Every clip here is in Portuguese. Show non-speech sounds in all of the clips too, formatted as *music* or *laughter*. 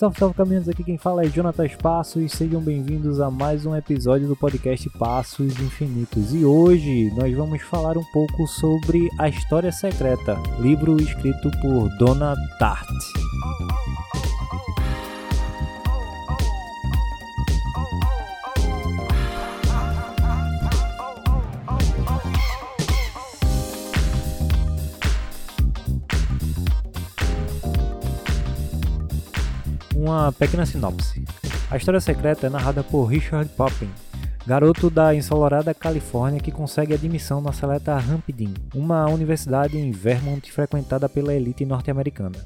Salve, salve caminhos, aqui quem fala é Jonathan Passos e sejam bem-vindos a mais um episódio do podcast Passos Infinitos. E hoje nós vamos falar um pouco sobre A História Secreta, livro escrito por Donna Tartt. Uma pequena sinopse. A história secreta é narrada por Richard Poppin, garoto da ensolarada Califórnia que consegue admissão na seleta Hampden, uma universidade em Vermont frequentada pela elite norte-americana.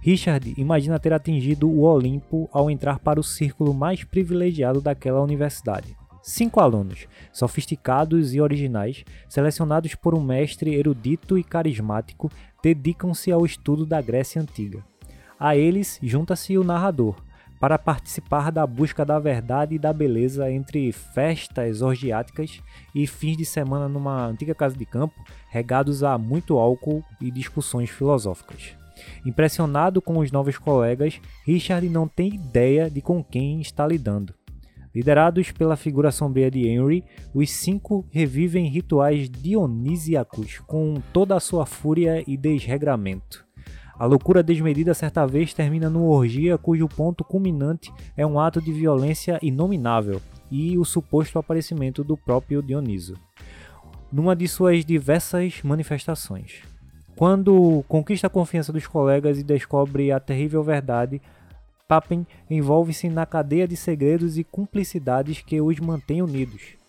Richard imagina ter atingido o Olimpo ao entrar para o círculo mais privilegiado daquela universidade. Cinco alunos, sofisticados e originais, selecionados por um mestre erudito e carismático, dedicam-se ao estudo da Grécia Antiga. A eles junta-se o narrador, para participar da busca da verdade e da beleza entre festas orgiáticas e fins de semana numa antiga casa de campo, regados a muito álcool e discussões filosóficas. Impressionado com os novos colegas, Richard não tem ideia de com quem está lidando. Liderados pela figura sombria de Henry, os cinco revivem rituais dionísicos com toda a sua fúria e desregramento. A loucura desmedida certa vez termina numa orgia cujo ponto culminante é um ato de violência inominável e o suposto aparecimento do próprio Dioniso, numa de suas diversas manifestações. Quando conquista a confiança dos colegas e descobre a terrível verdade, Papen envolve-se na cadeia de segredos e cumplicidades que os mantém unidos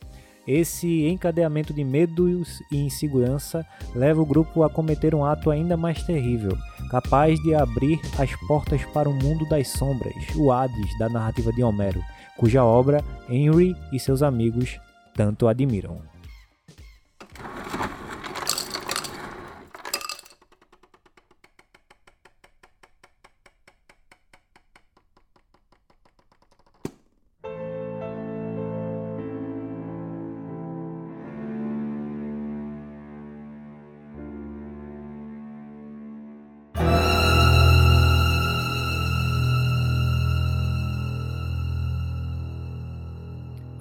esse encadeamento de medos e insegurança leva o grupo a cometer um ato ainda mais terrível, capaz de abrir as portas para o mundo das sombras, o Hades da narrativa de Homero, cuja obra Henry e seus amigos tanto admiram.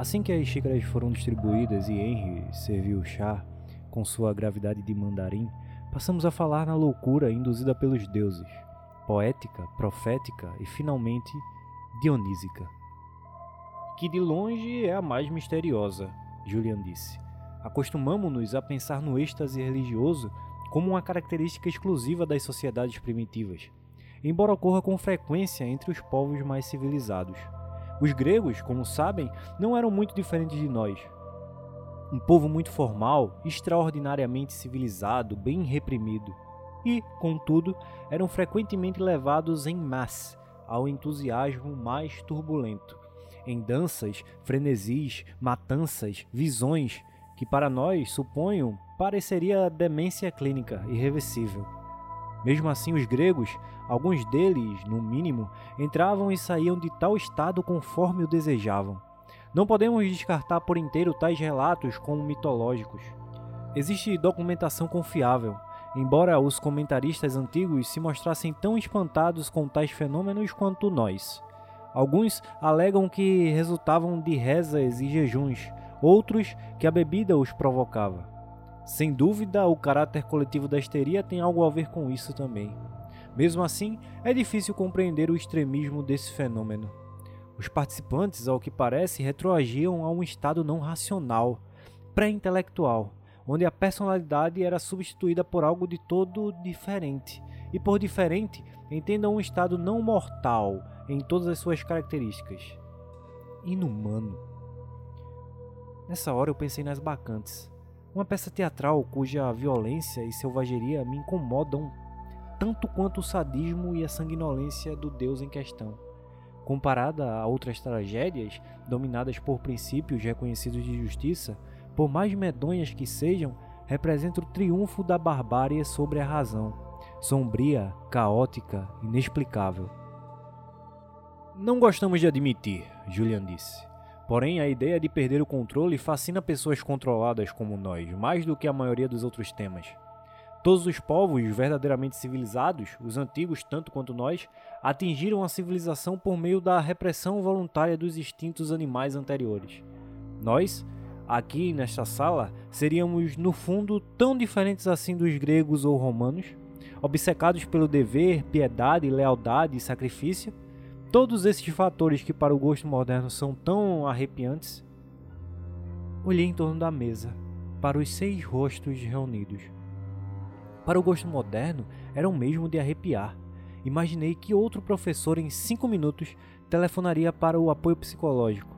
Assim que as xícaras foram distribuídas e Henry serviu o chá com sua gravidade de mandarim, passamos a falar na loucura induzida pelos deuses, poética, profética e finalmente dionísica. Que de longe é a mais misteriosa, Julian disse. Acostumamos-nos a pensar no êxtase religioso como uma característica exclusiva das sociedades primitivas, embora ocorra com frequência entre os povos mais civilizados. Os gregos, como sabem, não eram muito diferentes de nós. Um povo muito formal, extraordinariamente civilizado, bem reprimido. E, contudo, eram frequentemente levados em massa ao entusiasmo mais turbulento, em danças, frenesis, matanças, visões, que para nós, suponho, pareceria demência clínica irreversível. Mesmo assim, os gregos, alguns deles, no mínimo, entravam e saíam de tal estado conforme o desejavam. Não podemos descartar por inteiro tais relatos como mitológicos. Existe documentação confiável, embora os comentaristas antigos se mostrassem tão espantados com tais fenômenos quanto nós. Alguns alegam que resultavam de rezas e jejuns, outros que a bebida os provocava. Sem dúvida, o caráter coletivo da histeria tem algo a ver com isso também. Mesmo assim, é difícil compreender o extremismo desse fenômeno. Os participantes, ao que parece, retroagiam a um estado não racional, pré-intelectual, onde a personalidade era substituída por algo de todo diferente. E por diferente, entendam um estado não mortal em todas as suas características. Inumano. Nessa hora eu pensei nas bacantes uma peça teatral cuja violência e selvageria me incomodam tanto quanto o sadismo e a sanguinolência do deus em questão. Comparada a outras tragédias dominadas por princípios reconhecidos de justiça, por mais medonhas que sejam, representa o triunfo da barbárie sobre a razão, sombria, caótica, inexplicável. Não gostamos de admitir, Julian disse. Porém, a ideia de perder o controle fascina pessoas controladas como nós, mais do que a maioria dos outros temas. Todos os povos verdadeiramente civilizados, os antigos tanto quanto nós, atingiram a civilização por meio da repressão voluntária dos instintos animais anteriores. Nós, aqui nesta sala, seríamos no fundo tão diferentes assim dos gregos ou romanos, obcecados pelo dever, piedade, lealdade e sacrifício, todos esses fatores que para o gosto moderno são tão arrepiantes. Olhei em torno da mesa, para os seis rostos reunidos. Para o gosto moderno, era o mesmo de arrepiar. Imaginei que outro professor em cinco minutos telefonaria para o apoio psicológico,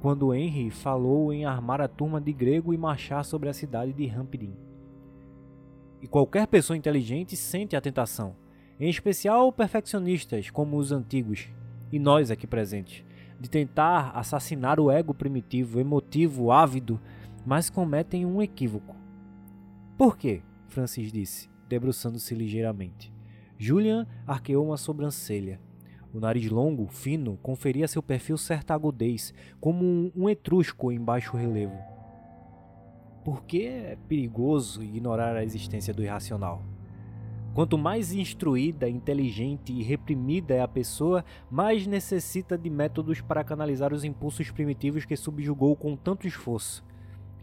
quando Henry falou em armar a turma de grego e marchar sobre a cidade de Rampidin. E qualquer pessoa inteligente sente a tentação, em especial perfeccionistas como os antigos, e nós aqui presentes, de tentar assassinar o ego primitivo, emotivo, ávido, mas cometem um equívoco. Por quê? Francis disse, debruçando-se ligeiramente. Julian arqueou uma sobrancelha. O nariz longo, fino, conferia a seu perfil certa agudez, como um, um etrusco em baixo relevo. Por que é perigoso ignorar a existência do irracional? Quanto mais instruída, inteligente e reprimida é a pessoa, mais necessita de métodos para canalizar os impulsos primitivos que subjugou com tanto esforço.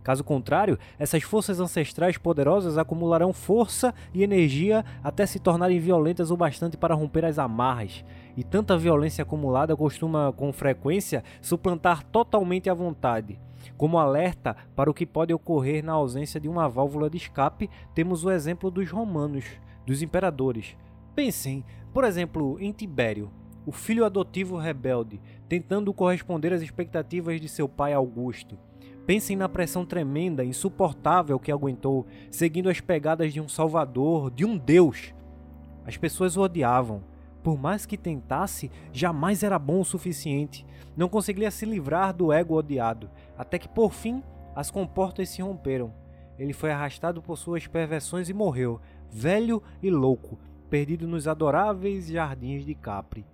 Caso contrário, essas forças ancestrais poderosas acumularão força e energia até se tornarem violentas o bastante para romper as amarras, e tanta violência acumulada costuma, com frequência, suplantar totalmente a vontade. Como alerta para o que pode ocorrer na ausência de uma válvula de escape, temos o exemplo dos romanos, dos imperadores. Pensem, por exemplo, em Tibério, o filho adotivo rebelde, tentando corresponder às expectativas de seu pai Augusto. Pensem na pressão tremenda, insuportável que aguentou, seguindo as pegadas de um salvador, de um Deus. As pessoas o odiavam. Por mais que tentasse, jamais era bom o suficiente. Não conseguia se livrar do ego odiado, até que por fim as comportas se romperam. Ele foi arrastado por suas perversões e morreu, velho e louco, perdido nos adoráveis jardins de Capri.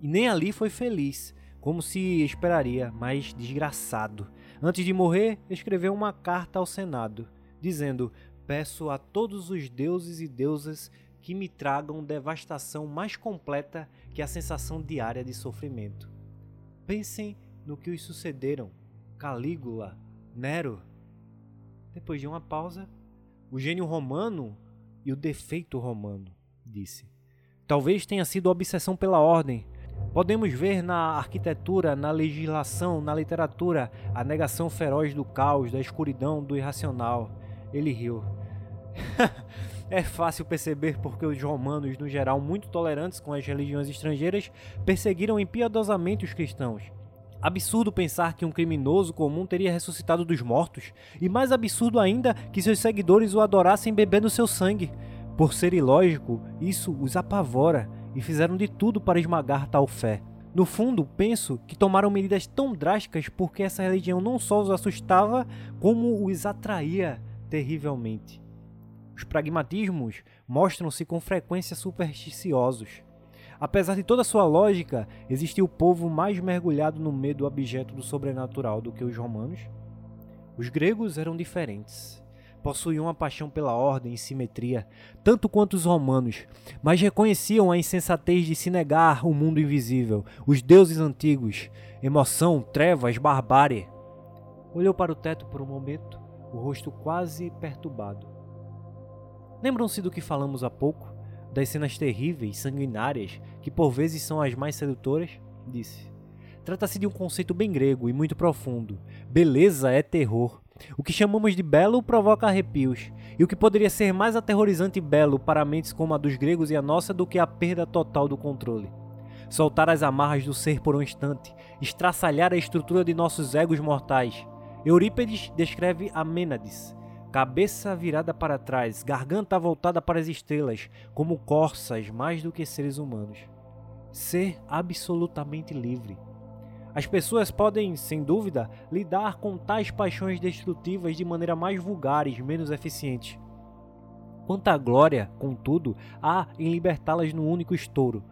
E nem ali foi feliz, como se esperaria, mas desgraçado. Antes de morrer, escreveu uma carta ao Senado, dizendo: Peço a todos os deuses e deusas que me tragam devastação mais completa que a sensação diária de sofrimento. Pensem no que os sucederam: Calígula, Nero. Depois de uma pausa, o gênio romano e o defeito romano, disse. Talvez tenha sido obsessão pela ordem, Podemos ver na arquitetura, na legislação, na literatura, a negação feroz do caos, da escuridão, do irracional. Ele riu. *laughs* é fácil perceber porque os romanos, no geral muito tolerantes com as religiões estrangeiras, perseguiram impiedosamente os cristãos. Absurdo pensar que um criminoso comum teria ressuscitado dos mortos, e mais absurdo ainda que seus seguidores o adorassem bebendo seu sangue. Por ser ilógico, isso os apavora e fizeram de tudo para esmagar tal fé. No fundo, penso que tomaram medidas tão drásticas porque essa religião não só os assustava, como os atraía terrivelmente. Os pragmatismos mostram-se com frequência supersticiosos. Apesar de toda sua lógica, existia o povo mais mergulhado no medo objeto do sobrenatural do que os romanos. Os gregos eram diferentes possuíam uma paixão pela ordem e simetria, tanto quanto os romanos, mas reconheciam a insensatez de se negar o mundo invisível, os deuses antigos, emoção, trevas, barbárie. Olhou para o teto por um momento, o rosto quase perturbado. Lembram-se do que falamos há pouco? Das cenas terríveis, sanguinárias, que por vezes são as mais sedutoras? Disse. Trata-se de um conceito bem grego e muito profundo. Beleza é terror. O que chamamos de belo provoca arrepios, e o que poderia ser mais aterrorizante e belo para mentes como a dos gregos e a nossa do que a perda total do controle. Soltar as amarras do ser por um instante, estraçalhar a estrutura de nossos egos mortais. Eurípedes descreve a Mênades, cabeça virada para trás, garganta voltada para as estrelas, como corças mais do que seres humanos. Ser absolutamente livre as pessoas podem, sem dúvida, lidar com tais paixões destrutivas de maneira mais vulgar e menos eficiente. Quanta glória, contudo, há em libertá-las num único estouro.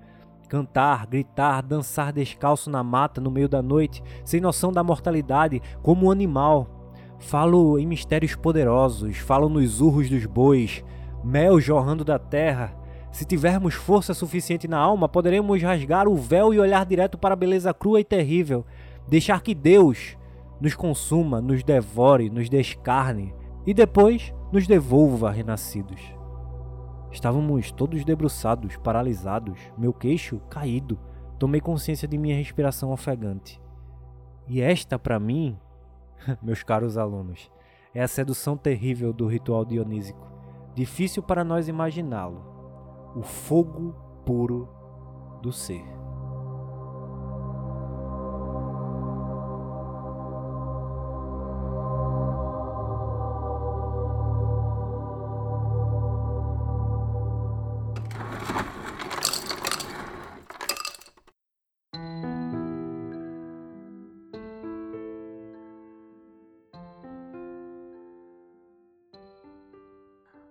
Cantar, gritar, dançar descalço na mata no meio da noite, sem noção da mortalidade, como um animal. Falo em mistérios poderosos, falo nos urros dos bois, mel jorrando da terra. Se tivermos força suficiente na alma, poderemos rasgar o véu e olhar direto para a beleza crua e terrível, deixar que Deus nos consuma, nos devore, nos descarne e depois nos devolva renascidos. Estávamos todos debruçados, paralisados, meu queixo caído. Tomei consciência de minha respiração ofegante. E esta, para mim, *laughs* meus caros alunos, é a sedução terrível do ritual dionísico. Difícil para nós imaginá-lo. O fogo puro do ser.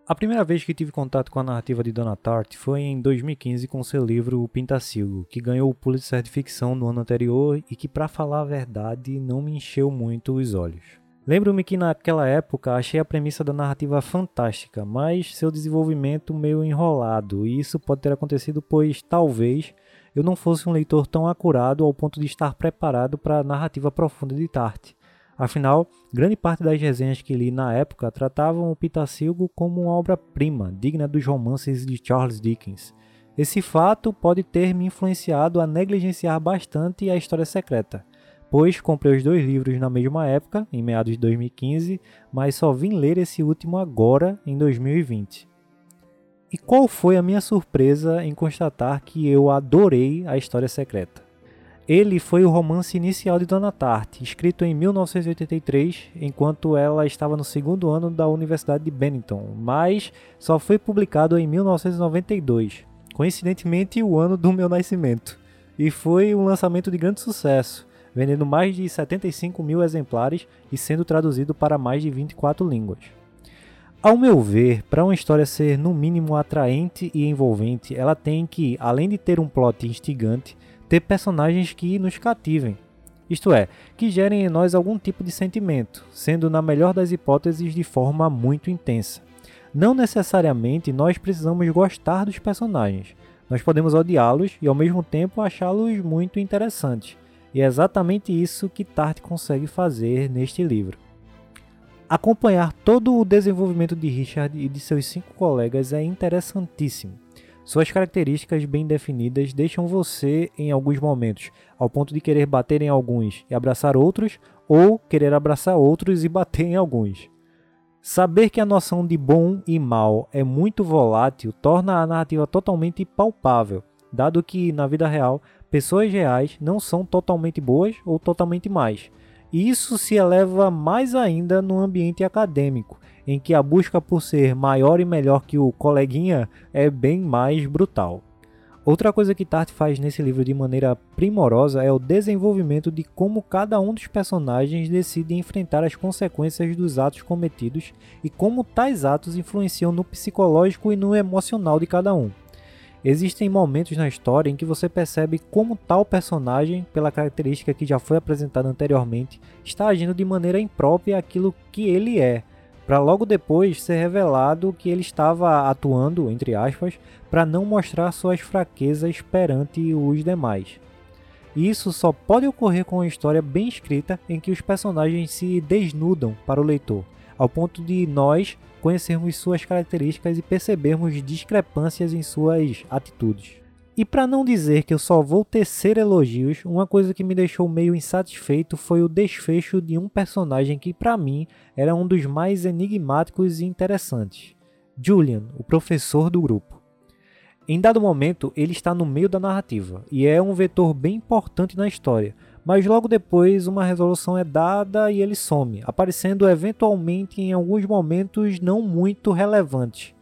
A primeira vez que tive contato com a narrativa de Donna Tartt foi em 2015 com seu livro O Pintacilgo, que ganhou o Pulitzer de ficção no ano anterior e que, para falar a verdade, não me encheu muito os olhos. Lembro-me que naquela época achei a premissa da narrativa fantástica, mas seu desenvolvimento meio enrolado, e isso pode ter acontecido pois talvez eu não fosse um leitor tão acurado ao ponto de estar preparado para a narrativa profunda de Tartt. Afinal, grande parte das resenhas que li na época tratavam o Pitacilgo como uma obra-prima, digna dos romances de Charles Dickens. Esse fato pode ter me influenciado a negligenciar bastante a história secreta, pois comprei os dois livros na mesma época, em meados de 2015, mas só vim ler esse último agora, em 2020. E qual foi a minha surpresa em constatar que eu adorei a história secreta? Ele foi o romance inicial de Dona Tartt, escrito em 1983, enquanto ela estava no segundo ano da Universidade de Bennington, mas só foi publicado em 1992, coincidentemente o ano do meu nascimento. E foi um lançamento de grande sucesso, vendendo mais de 75 mil exemplares e sendo traduzido para mais de 24 línguas. Ao meu ver, para uma história ser no mínimo atraente e envolvente, ela tem que, além de ter um plot instigante, ter personagens que nos cativem, isto é, que gerem em nós algum tipo de sentimento, sendo na melhor das hipóteses de forma muito intensa. Não necessariamente nós precisamos gostar dos personagens, nós podemos odiá-los e ao mesmo tempo achá-los muito interessantes. E é exatamente isso que Tarte consegue fazer neste livro. Acompanhar todo o desenvolvimento de Richard e de seus cinco colegas é interessantíssimo. Suas características bem definidas deixam você, em alguns momentos, ao ponto de querer bater em alguns e abraçar outros, ou querer abraçar outros e bater em alguns. Saber que a noção de bom e mal é muito volátil torna a narrativa totalmente palpável, dado que, na vida real, pessoas reais não são totalmente boas ou totalmente más. E isso se eleva mais ainda no ambiente acadêmico, em que a busca por ser maior e melhor que o coleguinha é bem mais brutal. Outra coisa que Tart faz nesse livro de maneira primorosa é o desenvolvimento de como cada um dos personagens decide enfrentar as consequências dos atos cometidos e como tais atos influenciam no psicológico e no emocional de cada um. Existem momentos na história em que você percebe como tal personagem, pela característica que já foi apresentada anteriormente, está agindo de maneira imprópria àquilo que ele é, para logo depois ser revelado que ele estava atuando, entre aspas, para não mostrar suas fraquezas perante os demais. Isso só pode ocorrer com uma história bem escrita em que os personagens se desnudam para o leitor, ao ponto de nós conhecermos suas características e percebermos discrepâncias em suas atitudes. E para não dizer que eu só vou tecer elogios, uma coisa que me deixou meio insatisfeito foi o desfecho de um personagem que para mim era um dos mais enigmáticos e interessantes. Julian, o professor do grupo. Em dado momento, ele está no meio da narrativa e é um vetor bem importante na história, mas logo depois uma resolução é dada e ele some, aparecendo eventualmente em alguns momentos não muito relevantes.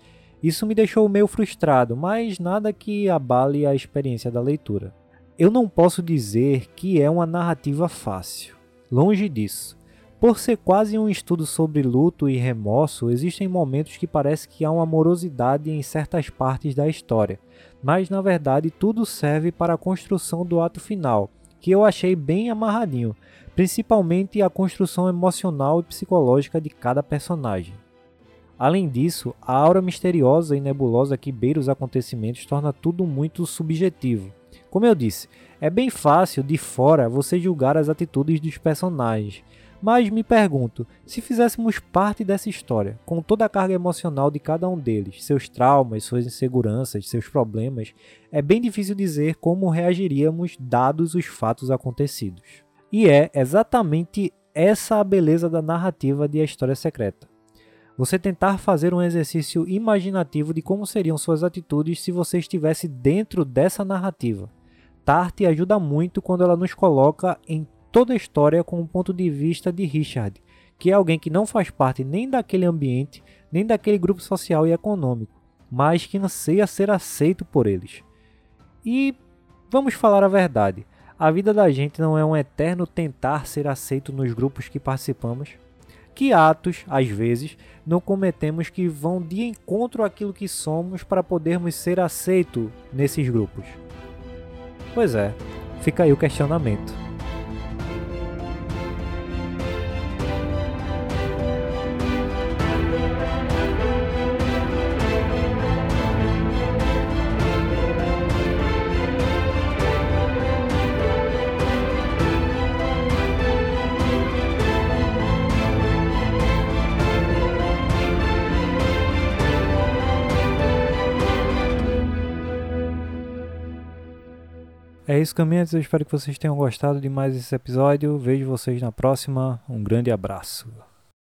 Isso me deixou meio frustrado, mas nada que abale a experiência da leitura. Eu não posso dizer que é uma narrativa fácil. Longe disso. Por ser quase um estudo sobre luto e remorso, existem momentos que parece que há uma amorosidade em certas partes da história, mas na verdade tudo serve para a construção do ato final, que eu achei bem amarradinho, principalmente a construção emocional e psicológica de cada personagem. Além disso, a aura misteriosa e nebulosa que beira os acontecimentos torna tudo muito subjetivo. Como eu disse, é bem fácil de fora você julgar as atitudes dos personagens, mas me pergunto, se fizéssemos parte dessa história, com toda a carga emocional de cada um deles, seus traumas, suas inseguranças, seus problemas, é bem difícil dizer como reagiríamos dados os fatos acontecidos. E é exatamente essa a beleza da narrativa de A História Secreta. Você tentar fazer um exercício imaginativo de como seriam suas atitudes se você estivesse dentro dessa narrativa. Tarte ajuda muito quando ela nos coloca em toda a história com o ponto de vista de Richard, que é alguém que não faz parte nem daquele ambiente, nem daquele grupo social e econômico, mas que anseia ser aceito por eles. E vamos falar a verdade: a vida da gente não é um eterno tentar ser aceito nos grupos que participamos. Que atos, às vezes, não cometemos que vão de encontro àquilo que somos para podermos ser aceitos nesses grupos? Pois é, fica aí o questionamento. É isso, caminhantes. Eu espero que vocês tenham gostado de mais esse episódio. Vejo vocês na próxima. Um grande abraço.